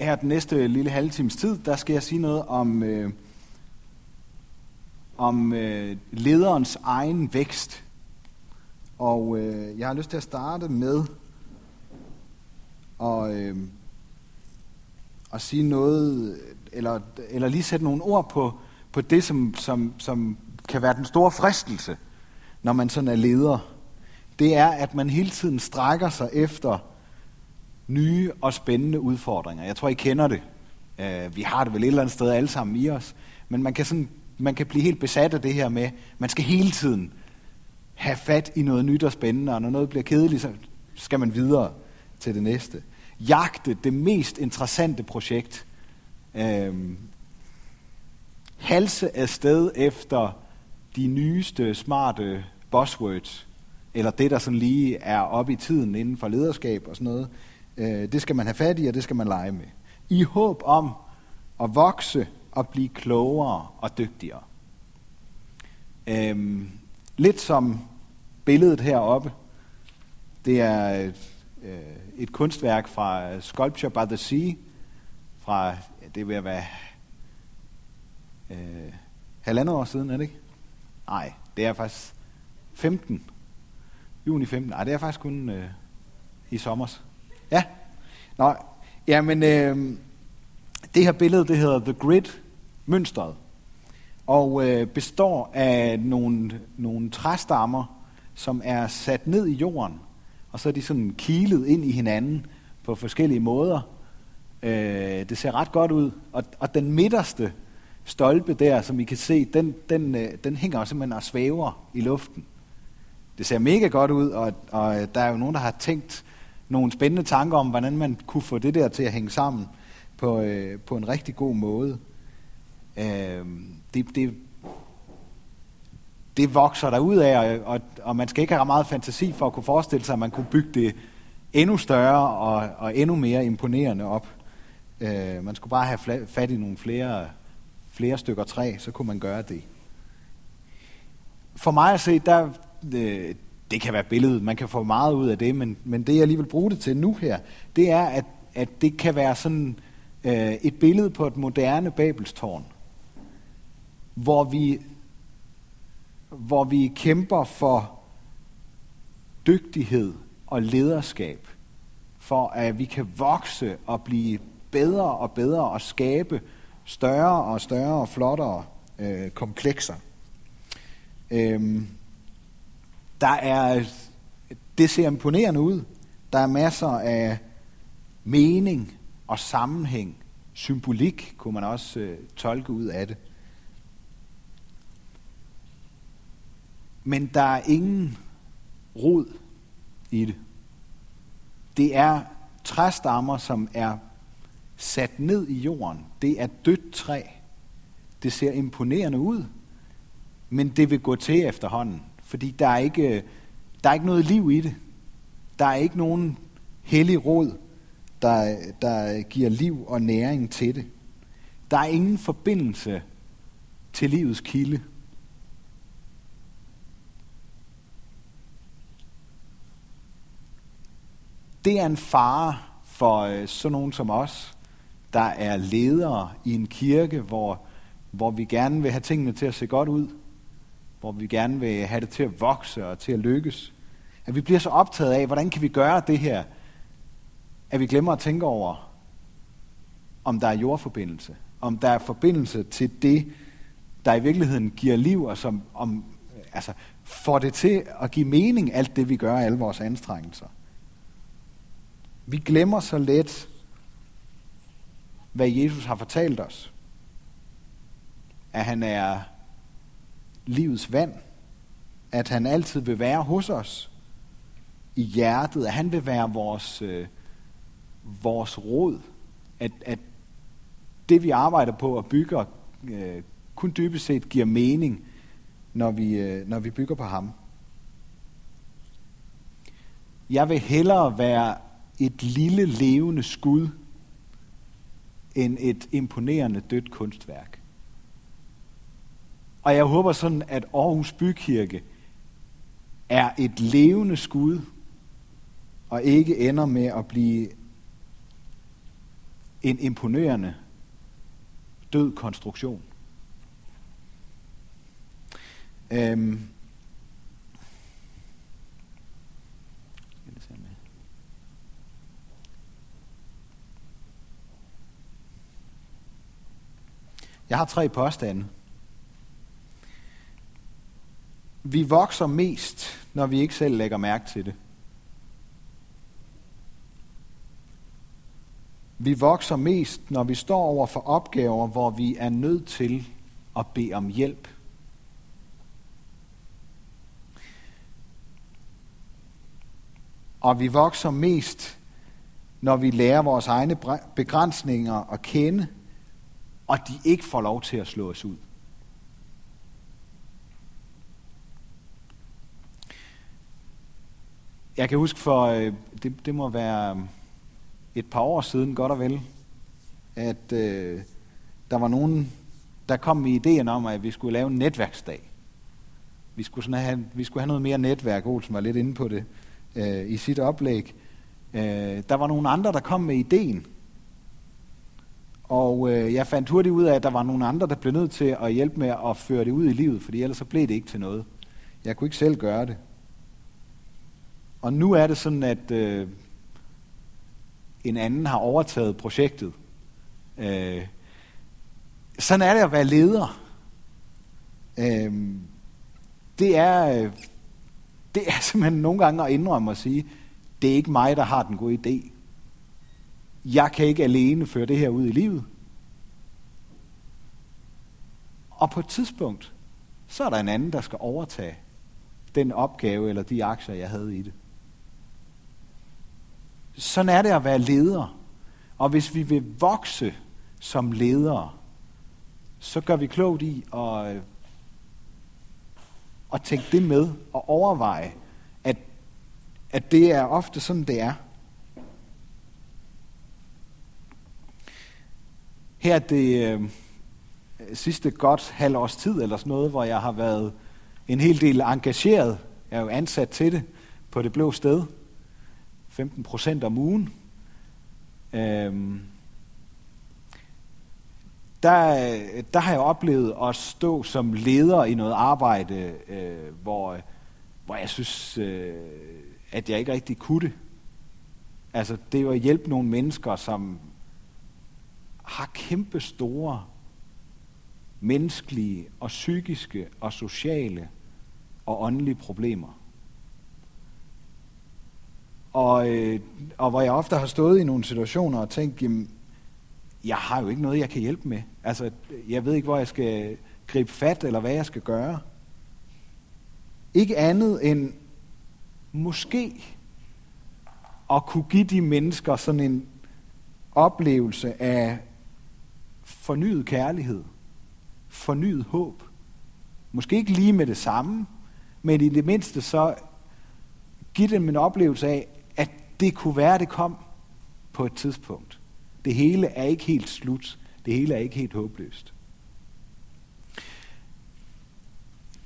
Her den næste lille halve times tid, der skal jeg sige noget om, øh, om øh, lederens egen vækst. Og øh, jeg har lyst til at starte med at, øh, at sige noget, eller, eller lige sætte nogle ord på, på det, som, som, som kan være den store fristelse, når man sådan er leder. Det er, at man hele tiden strækker sig efter nye og spændende udfordringer. Jeg tror, I kender det. Uh, vi har det vel et eller andet sted alle sammen i os. Men man kan, sådan, man kan blive helt besat af det her med, man skal hele tiden have fat i noget nyt og spændende, og når noget bliver kedeligt, så skal man videre til det næste. Jagte det mest interessante projekt. Øhm, halse afsted efter de nyeste, smarte buzzwords, eller det, der sådan lige er oppe i tiden inden for lederskab og sådan noget. Øh, det skal man have fat i, og det skal man lege med. I håb om at vokse og blive klogere og dygtigere. Øhm, lidt som billedet heroppe. Det er et, øh, et kunstværk fra Sculpture by the Sea, fra, det vil være øh, halvandet år siden, er det ikke? Nej, det er faktisk 15. Juni 15. Nej, det er faktisk kun øh, i sommer. Ja. Nå, jamen, øh, det her billede, det hedder The Grid, mønstret. Og øh, består af nogle, nogle træstammer, som er sat ned i jorden. Og så er de sådan kilet ind i hinanden på forskellige måder. Øh, det ser ret godt ud. Og, og den midterste stolpe der, som I kan se, den, den, øh, den hænger simpelthen og svæver i luften. Det ser mega godt ud, og, og der er jo nogen, der har tænkt nogle spændende tanker om, hvordan man kunne få det der til at hænge sammen på, øh, på en rigtig god måde. Øh, det, det, det vokser der ud af, og, og man skal ikke have meget fantasi for at kunne forestille sig, at man kunne bygge det endnu større og, og endnu mere imponerende op. Øh, man skulle bare have fat i nogle flere, flere stykker træ, så kunne man gøre det. For mig at se, der, øh, det kan være billedet, man kan få meget ud af det, men, men det jeg lige vil bruge det til nu her, det er, at, at det kan være sådan øh, et billede på et moderne Babelstårn, hvor vi, hvor vi kæmper for dygtighed og lederskab, for at vi kan vokse og blive bedre og bedre og skabe større og større og flottere øh, komplekser. Øhm, der er, det ser imponerende ud. Der er masser af mening og sammenhæng. Symbolik kunne man også øh, tolke ud af det. Men der er ingen rod i det. Det er træstammer, som er sat ned i jorden. Det er dødt træ. Det ser imponerende ud, men det vil gå til efterhånden. Fordi der er ikke, der er ikke noget liv i det. Der er ikke nogen hellig råd, der, der giver liv og næring til det. Der er ingen forbindelse til livets kilde. Det er en fare for øh, sådan nogen som os, der er ledere i en kirke, hvor, hvor vi gerne vil have tingene til at se godt ud, hvor vi gerne vil have det til at vokse og til at lykkes. At vi bliver så optaget af, hvordan kan vi gøre det her, at vi glemmer at tænke over, om der er jordforbindelse, om der er forbindelse til det, der i virkeligheden giver liv, og som om, altså, får det til at give mening, alt det vi gør, alle vores anstrengelser. Vi glemmer så let, hvad Jesus har fortalt os. At han er livets vand. At han altid vil være hos os i hjertet. At han vil være vores, øh, vores råd. At, at det vi arbejder på og bygger, øh, kun dybest set giver mening, når vi, øh, når vi bygger på ham. Jeg vil hellere være et lille levende skud, end et imponerende dødt kunstværk. Og jeg håber sådan, at Aarhus Bykirke er et levende skud, og ikke ender med at blive en imponerende død konstruktion. Øhm. Jeg har tre påstande. Vi vokser mest, når vi ikke selv lægger mærke til det. Vi vokser mest, når vi står over for opgaver, hvor vi er nødt til at bede om hjælp. Og vi vokser mest, når vi lærer vores egne begrænsninger at kende, og de ikke får lov til at slå os ud. Jeg kan huske for, øh, det, det må være øh, et par år siden, godt og vel, at øh, der var nogen, der kom med ideen om, at vi skulle lave en netværksdag. Vi skulle, sådan have, vi skulle have noget mere netværk, Olsen var lidt inde på det øh, i sit oplæg. Øh, der var nogle andre, der kom med ideen. Og øh, jeg fandt hurtigt ud af, at der var nogle andre, der blev nødt til at hjælpe med at føre det ud i livet, fordi ellers så blev det ikke til noget. Jeg kunne ikke selv gøre det. Og nu er det sådan, at øh, en anden har overtaget projektet. Øh, sådan er det at være leder. Øh, det er, øh, det er simpelthen nogle gange at indrømme at sige, det er ikke mig, der har den gode idé. Jeg kan ikke alene føre det her ud i livet. Og på et tidspunkt, så er der en anden, der skal overtage den opgave eller de aktier, jeg havde i det. Sådan er det at være leder. Og hvis vi vil vokse som ledere, så gør vi klogt i at, øh, at tænke det med og overveje, at, at det er ofte sådan, det er. Her er det øh, sidste godt halvårs tid eller sådan noget, hvor jeg har været en hel del engageret. Jeg er jo ansat til det på det blå sted. 15 procent om ugen. Øhm, der, der har jeg oplevet at stå som leder i noget arbejde, øh, hvor, hvor jeg synes, øh, at jeg ikke rigtig kunne det. Altså, det er jo at hjælpe nogle mennesker, som har kæmpe store menneskelige og psykiske og sociale og åndelige problemer. Og, øh, og hvor jeg ofte har stået i nogle situationer og tænkt, jamen, jeg har jo ikke noget, jeg kan hjælpe med. Altså, jeg ved ikke, hvor jeg skal gribe fat, eller hvad jeg skal gøre. Ikke andet end måske at kunne give de mennesker sådan en oplevelse af fornyet kærlighed, fornyet håb. Måske ikke lige med det samme, men i det mindste så give dem en oplevelse af, det kunne være, det kom på et tidspunkt. Det hele er ikke helt slut. Det hele er ikke helt håbløst.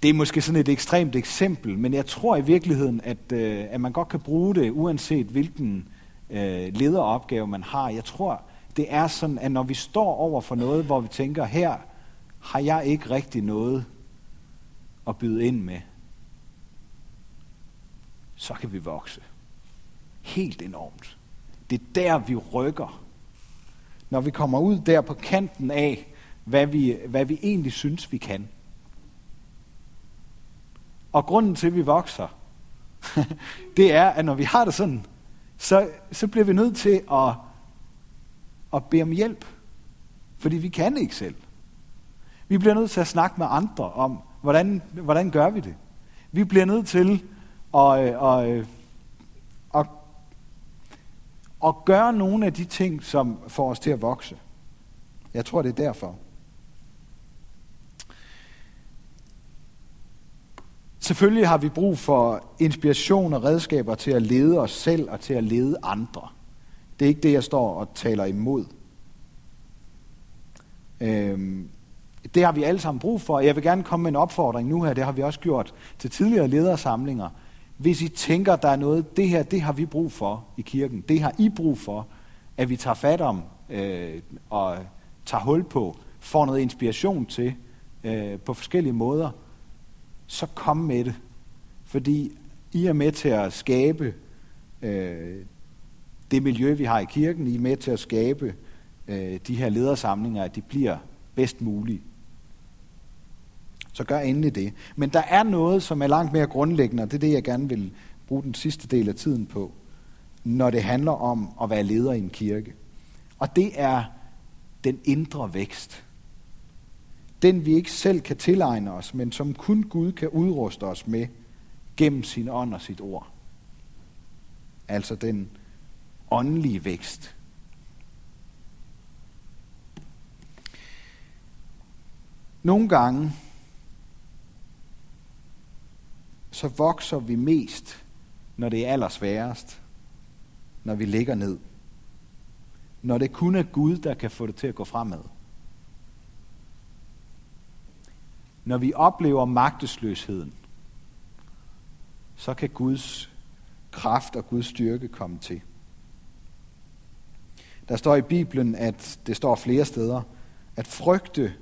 Det er måske sådan et ekstremt eksempel, men jeg tror i virkeligheden, at, øh, at man godt kan bruge det, uanset hvilken øh, lederopgave man har. Jeg tror, det er sådan, at når vi står over for noget, hvor vi tænker, her har jeg ikke rigtig noget at byde ind med, så kan vi vokse. Helt enormt. Det er der, vi rykker. Når vi kommer ud der på kanten af, hvad vi, hvad vi egentlig synes, vi kan. Og grunden til, at vi vokser, det er, at når vi har det sådan, så, så bliver vi nødt til at, at bede om hjælp. Fordi vi kan ikke selv. Vi bliver nødt til at snakke med andre om, hvordan, hvordan gør vi det. Vi bliver nødt til at, øh, at, at, at, og gøre nogle af de ting, som får os til at vokse. Jeg tror, det er derfor. Selvfølgelig har vi brug for inspiration og redskaber til at lede os selv og til at lede andre. Det er ikke det, jeg står og taler imod. Øhm, det har vi alle sammen brug for. Jeg vil gerne komme med en opfordring nu her, det har vi også gjort til tidligere ledersamlinger. Hvis I tænker, der er noget, det her, det har vi brug for i kirken, det har I brug for, at vi tager fat om øh, og tager hul på, får noget inspiration til øh, på forskellige måder, så kom med det. Fordi I er med til at skabe øh, det miljø, vi har i kirken. I er med til at skabe øh, de her ledersamlinger, at de bliver bedst muligt så gør endelig det. Men der er noget, som er langt mere grundlæggende, og det er det, jeg gerne vil bruge den sidste del af tiden på, når det handler om at være leder i en kirke. Og det er den indre vækst. Den vi ikke selv kan tilegne os, men som kun Gud kan udruste os med gennem sin ånd og sit ord. Altså den åndelige vækst. Nogle gange så vokser vi mest, når det er allersværest, når vi ligger ned. Når det kun er Gud, der kan få det til at gå fremad. Når vi oplever magtesløsheden, så kan Guds kraft og Guds styrke komme til. Der står i Bibelen, at det står flere steder, at frygte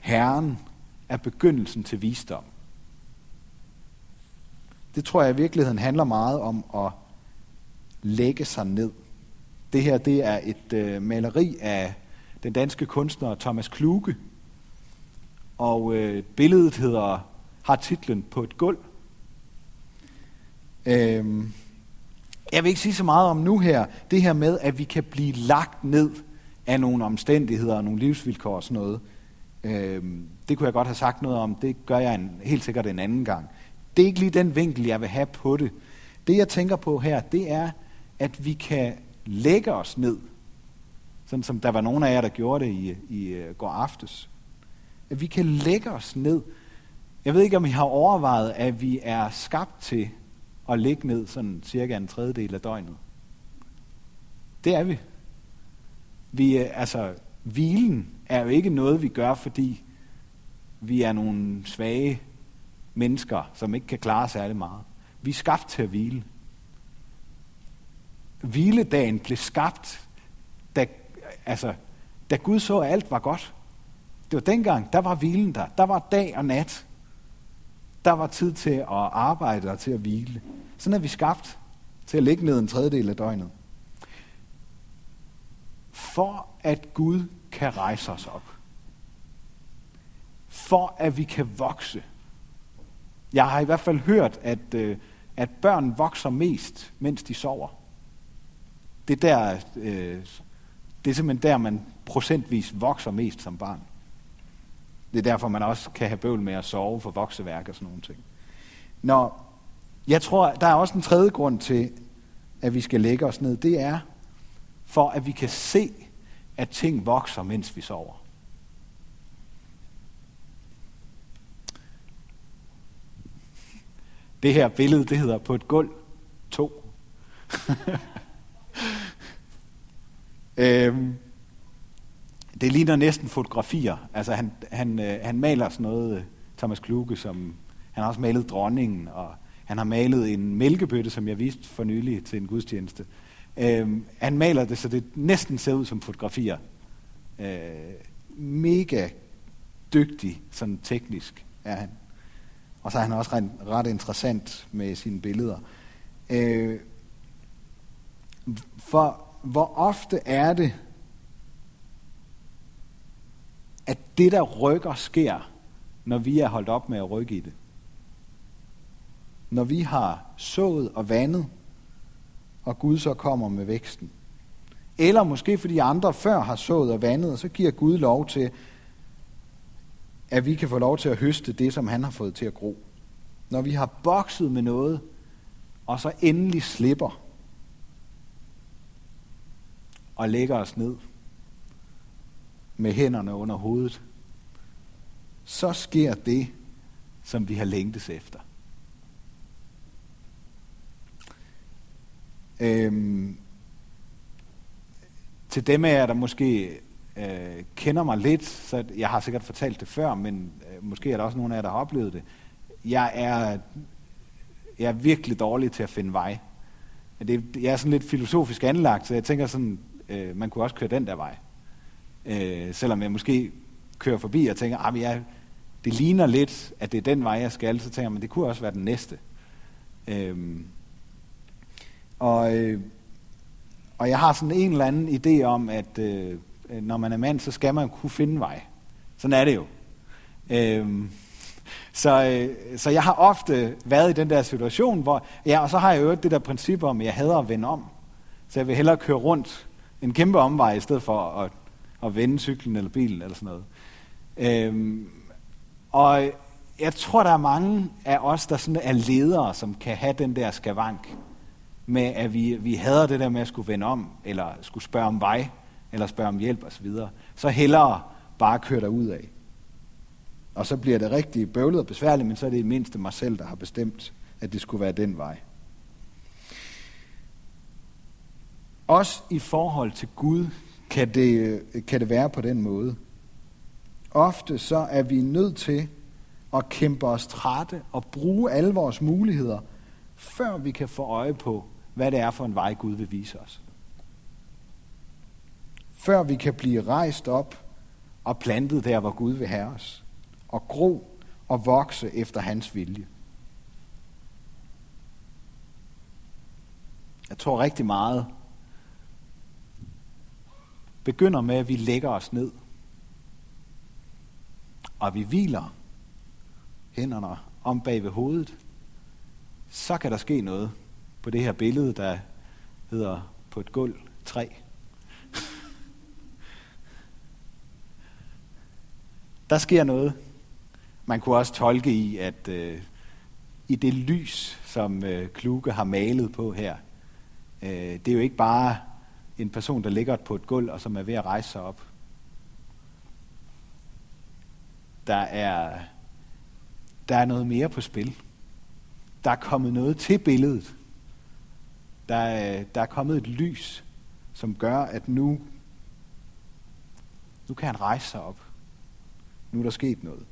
Herren er begyndelsen til visdom. Det tror jeg i virkeligheden handler meget om at lægge sig ned. Det her det er et øh, maleri af den danske kunstner Thomas Kluge, og øh, billedet hedder, har titlen På et gulv. Øhm, jeg vil ikke sige så meget om nu her, det her med, at vi kan blive lagt ned af nogle omstændigheder og nogle livsvilkår og sådan noget. Øhm, det kunne jeg godt have sagt noget om, det gør jeg en, helt sikkert en anden gang. Det er ikke lige den vinkel, jeg vil have på det. Det jeg tænker på her, det er, at vi kan lægge os ned, sådan som der var nogen af jer, der gjorde det i, i øh, går aftes. At vi kan lægge os ned. Jeg ved ikke, om I har overvejet, at vi er skabt til at ligge ned sådan cirka en tredjedel af døgnet. Det er vi. Vi, øh, altså, hvilen er jo ikke noget, vi gør, fordi vi er nogle svage mennesker, som ikke kan klare særlig meget. Vi er skabt til at hvile. Hviledagen blev skabt, da, altså, da Gud så, at alt var godt. Det var dengang, der var hvilen der. Der var dag og nat. Der var tid til at arbejde og til at hvile. Sådan er vi skabt til at ligge ned en tredjedel af døgnet. For at Gud kan rejse os op. For at vi kan vokse jeg har i hvert fald hørt, at, øh, at børn vokser mest, mens de sover. Det er, der, øh, det er simpelthen der, man procentvis vokser mest som barn. Det er derfor, man også kan have bøvl med at sove for vokseværk og sådan nogle ting. Nå, jeg tror, der er også en tredje grund til, at vi skal lægge os ned. Det er, for at vi kan se, at ting vokser, mens vi sover. Det her billede, det hedder på et gulv 2. øhm, det ligner næsten fotografier. Altså han, han, øh, han maler sådan noget, øh, Thomas Kluge, som han har også malet dronningen, og han har malet en mælkebøtte, som jeg viste for nylig til en gudstjeneste. Øhm, han maler det, så det næsten ser ud som fotografier. Øh, mega dygtig, sådan teknisk er han. Og så er han også ret, ret interessant med sine billeder. Øh, for hvor ofte er det, at det, der rykker, sker, når vi er holdt op med at rykke i det? Når vi har sået og vandet, og Gud så kommer med væksten. Eller måske fordi andre før har sået og vandet, og så giver Gud lov til, at vi kan få lov til at høste det, som han har fået til at gro. Når vi har bokset med noget, og så endelig slipper og lægger os ned med hænderne under hovedet, så sker det, som vi har længtes efter. Øhm, til dem af jer, der måske øh, kender mig lidt, så jeg har sikkert fortalt det før, men øh, måske er der også nogle af jer, der har oplevet det. Jeg er, jeg er virkelig dårlig til at finde vej. Det, jeg er sådan lidt filosofisk anlagt, så jeg tænker sådan, øh, man kunne også køre den der vej. Øh, selvom jeg måske kører forbi og tænker, ah, jeg, det ligner lidt, at det er den vej, jeg skal, så tænker jeg, men det kunne også være den næste. Øh, og, øh, og jeg har sådan en eller anden idé om, at øh, Øh, når man er mand, så skal man kunne finde vej. Sådan er det jo. Øhm, så, øh, så jeg har ofte været i den der situation, hvor, ja, og så har jeg jo det der princip om, at jeg hader at vende om. Så jeg vil hellere køre rundt en kæmpe omvej, i stedet for at, at vende cyklen eller bilen eller sådan noget. Øhm, og jeg tror, der er mange af os, der sådan er ledere, som kan have den der skavank med, at vi, vi hader det der med at skulle vende om, eller skulle spørge om vej, eller spørge om hjælp osv. Så, så hellere bare køre der ud af. Og så bliver det rigtig bøvlet og besværligt, men så er det i mindste mig selv, der har bestemt, at det skulle være den vej. Også i forhold til Gud kan det, kan det være på den måde. Ofte så er vi nødt til at kæmpe os trætte og bruge alle vores muligheder, før vi kan få øje på, hvad det er for en vej Gud vil vise os. Før vi kan blive rejst op og plantet der, hvor Gud vil have os og gro og vokse efter hans vilje. Jeg tror rigtig meget begynder med, at vi lægger os ned, og vi hviler hænderne om bag ved hovedet, så kan der ske noget på det her billede, der hedder på et gulv 3. Der sker noget. Man kunne også tolke i, at øh, i det lys, som øh, Kluge har malet på her, øh, det er jo ikke bare en person, der ligger på et gulv, og som er ved at rejse sig op. Der er, der er noget mere på spil. Der er kommet noget til billedet. Der er, der er kommet et lys, som gør, at nu, nu kan han rejse sig op. Nu er der sket noget.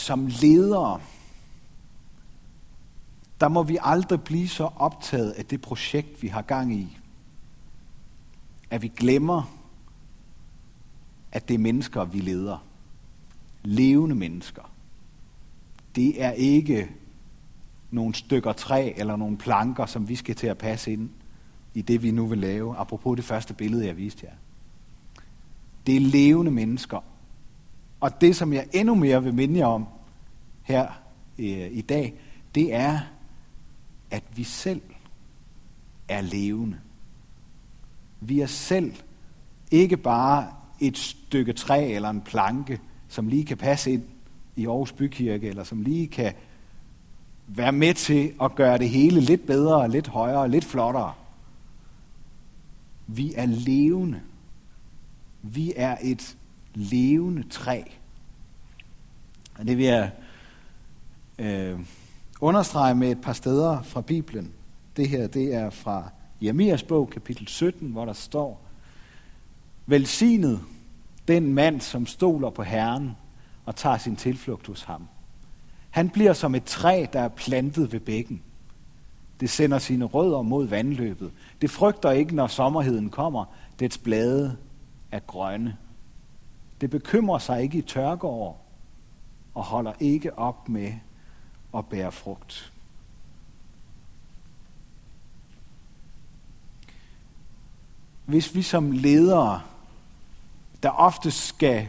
som ledere, der må vi aldrig blive så optaget af det projekt, vi har gang i, at vi glemmer, at det er mennesker, vi leder. Levende mennesker. Det er ikke nogle stykker træ eller nogle planker, som vi skal til at passe ind i det, vi nu vil lave. Apropos det første billede, jeg viste jer. Det er levende mennesker, og det, som jeg endnu mere vil minde jer om her øh, i dag, det er, at vi selv er levende. Vi er selv ikke bare et stykke træ eller en planke, som lige kan passe ind i Aarhus Bykirke, eller som lige kan være med til at gøre det hele lidt bedre, lidt højere, lidt flottere. Vi er levende. Vi er et levende træ. Og det vil jeg øh, understrege med et par steder fra Bibelen. Det her, det er fra Jeremias bog, kapitel 17, hvor der står, Velsignet den mand, som stoler på Herren og tager sin tilflugt hos ham. Han bliver som et træ, der er plantet ved bækken. Det sender sine rødder mod vandløbet. Det frygter ikke, når sommerheden kommer. Dets blade er grønne. Det bekymrer sig ikke i tørkeår og holder ikke op med at bære frugt. Hvis vi som ledere, der ofte skal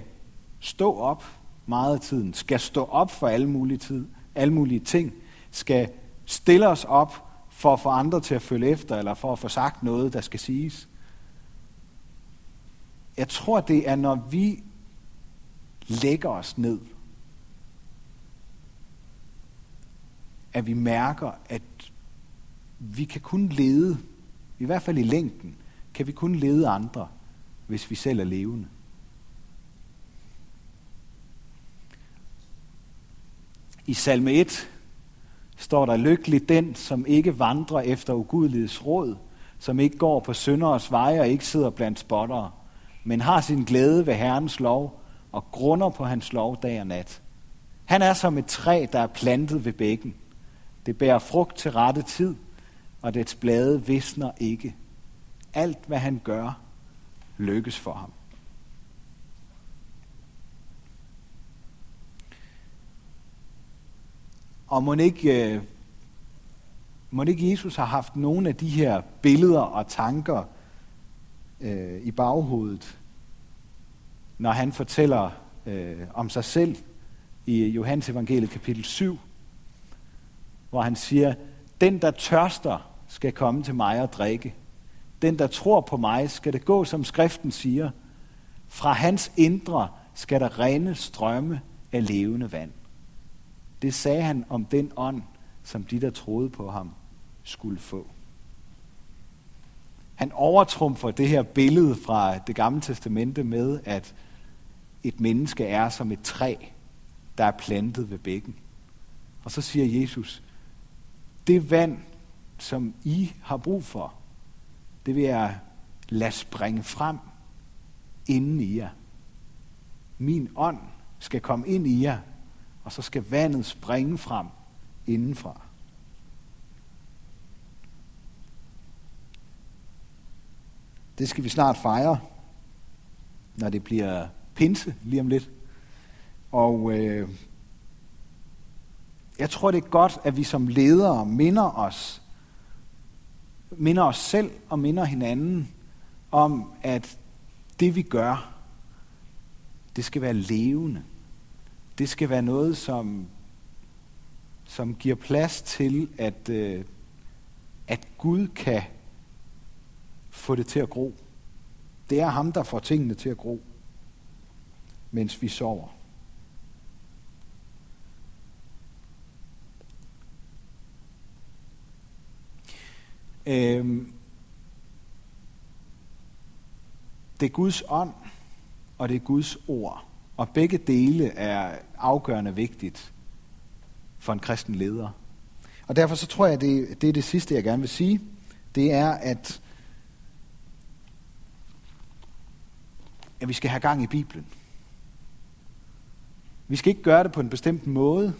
stå op meget af tiden, skal stå op for alle mulige, tid, alle mulige ting, skal stille os op for at få andre til at følge efter, eller for at få sagt noget, der skal siges. Jeg tror, det er, når vi lægger os ned, at vi mærker, at vi kan kun lede, i hvert fald i længden, kan vi kun lede andre, hvis vi selv er levende. I salme 1 står der, lykkelig den, som ikke vandrer efter ugudeligheds råd, som ikke går på synderes veje og ikke sidder blandt spottere, men har sin glæde ved Herrens lov og grunder på hans lov dag og nat. Han er som et træ, der er plantet ved bækken. Det bærer frugt til rette tid, og dets blade visner ikke. Alt, hvad han gør, lykkes for ham. Og må ikke, øh, må ikke Jesus har haft nogle af de her billeder og tanker øh, i baghovedet, når han fortæller øh, om sig selv i Johannes evangeliet kapitel 7, hvor han siger, den der tørster skal komme til mig og drikke. Den der tror på mig skal det gå, som skriften siger. Fra hans indre skal der rene strømme af levende vand. Det sagde han om den ånd, som de, der troede på ham, skulle få. Han overtrumfer det her billede fra det gamle testamente med, at et menneske er som et træ, der er plantet ved bækken. Og så siger Jesus, det vand, som I har brug for, det vil jeg lade springe frem inden i jer. Min ånd skal komme ind i jer, og så skal vandet springe frem indenfra. Det skal vi snart fejre, når det bliver pinse lige om lidt. Og øh, jeg tror, det er godt, at vi som ledere minder os, minder os selv og minder hinanden om, at det vi gør, det skal være levende. Det skal være noget, som, som giver plads til, at, øh, at Gud kan få det til at gro. Det er ham, der får tingene til at gro, mens vi sover. Øhm, det er Guds ånd, og det er Guds ord. Og begge dele er afgørende vigtigt for en kristen leder. Og derfor så tror jeg, det, det er det sidste, jeg gerne vil sige. Det er, at, at vi skal have gang i Bibelen. Vi skal ikke gøre det på en bestemt måde.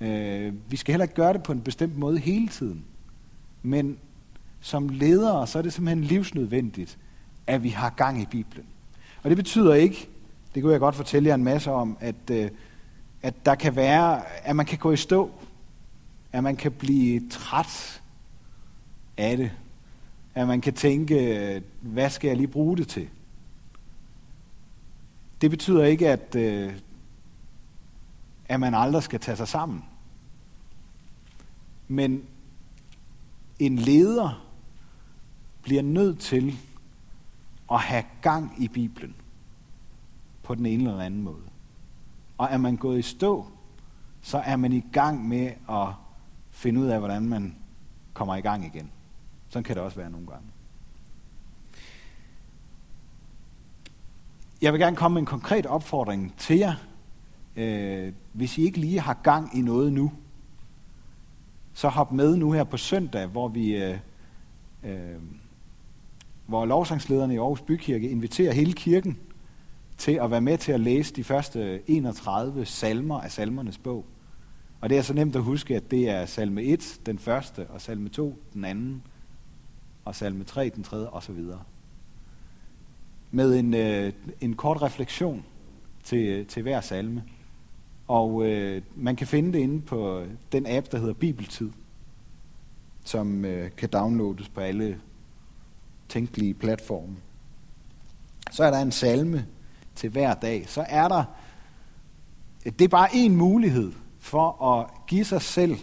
Øh, vi skal heller ikke gøre det på en bestemt måde hele tiden. Men som ledere, så er det simpelthen livsnødvendigt, at vi har gang i Bibelen. Og det betyder ikke, det kunne jeg godt fortælle jer en masse om, at, øh, at der kan være, at man kan gå i stå, at man kan blive træt af det, at man kan tænke, hvad skal jeg lige bruge det til? Det betyder ikke, at, øh, at man aldrig skal tage sig sammen. Men en leder bliver nødt til at have gang i Bibelen på den ene eller anden måde. Og er man gået i stå, så er man i gang med at finde ud af, hvordan man kommer i gang igen. Sådan kan det også være nogle gange. Jeg vil gerne komme med en konkret opfordring til jer. Øh, hvis I ikke lige har gang i noget nu, så hop med nu her på søndag, hvor vi øh, øh, hvor lovsangslederne i Aarhus Bykirke inviterer hele kirken til at være med til at læse de første 31 salmer af salmernes bog. Og det er så nemt at huske, at det er salme 1, den første, og salme 2, den anden, og salme 3, den tredje, osv. Med en, øh, en kort refleksion til, øh, til hver salme. Og øh, man kan finde det inde på den app, der hedder Bibeltid, som øh, kan downloades på alle tænkelige platforme. Så er der en salme til hver dag. Så er der, det er bare en mulighed for at give sig selv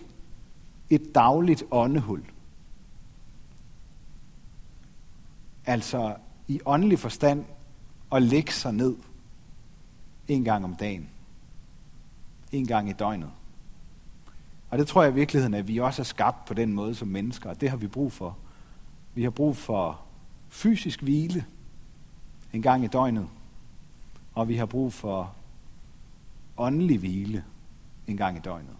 et dagligt åndehul. Altså i åndelig forstand at lægge sig ned en gang om dagen en gang i døgnet. Og det tror jeg i virkeligheden, at vi også er skabt på den måde som mennesker, og det har vi brug for. Vi har brug for fysisk hvile en gang i døgnet, og vi har brug for åndelig hvile en gang i døgnet.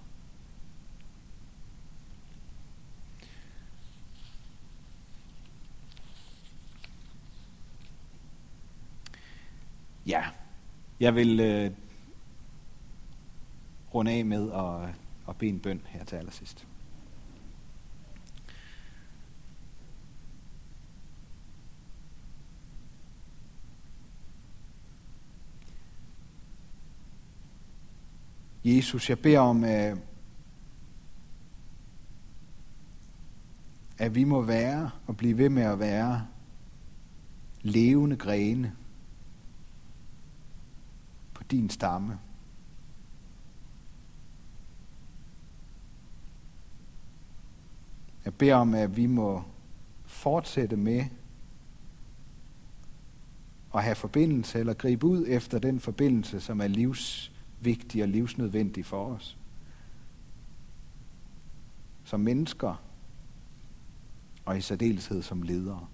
Ja, jeg vil øh, runde af med at, at bede en bøn her til allersidst. Jesus, jeg beder om, at, at vi må være og blive ved med at være levende grene på din stamme. Jeg beder om, at vi må fortsætte med at have forbindelse eller gribe ud efter den forbindelse, som er livs livsvigtig og livsnødvendig for os. Som mennesker og i særdeleshed som ledere.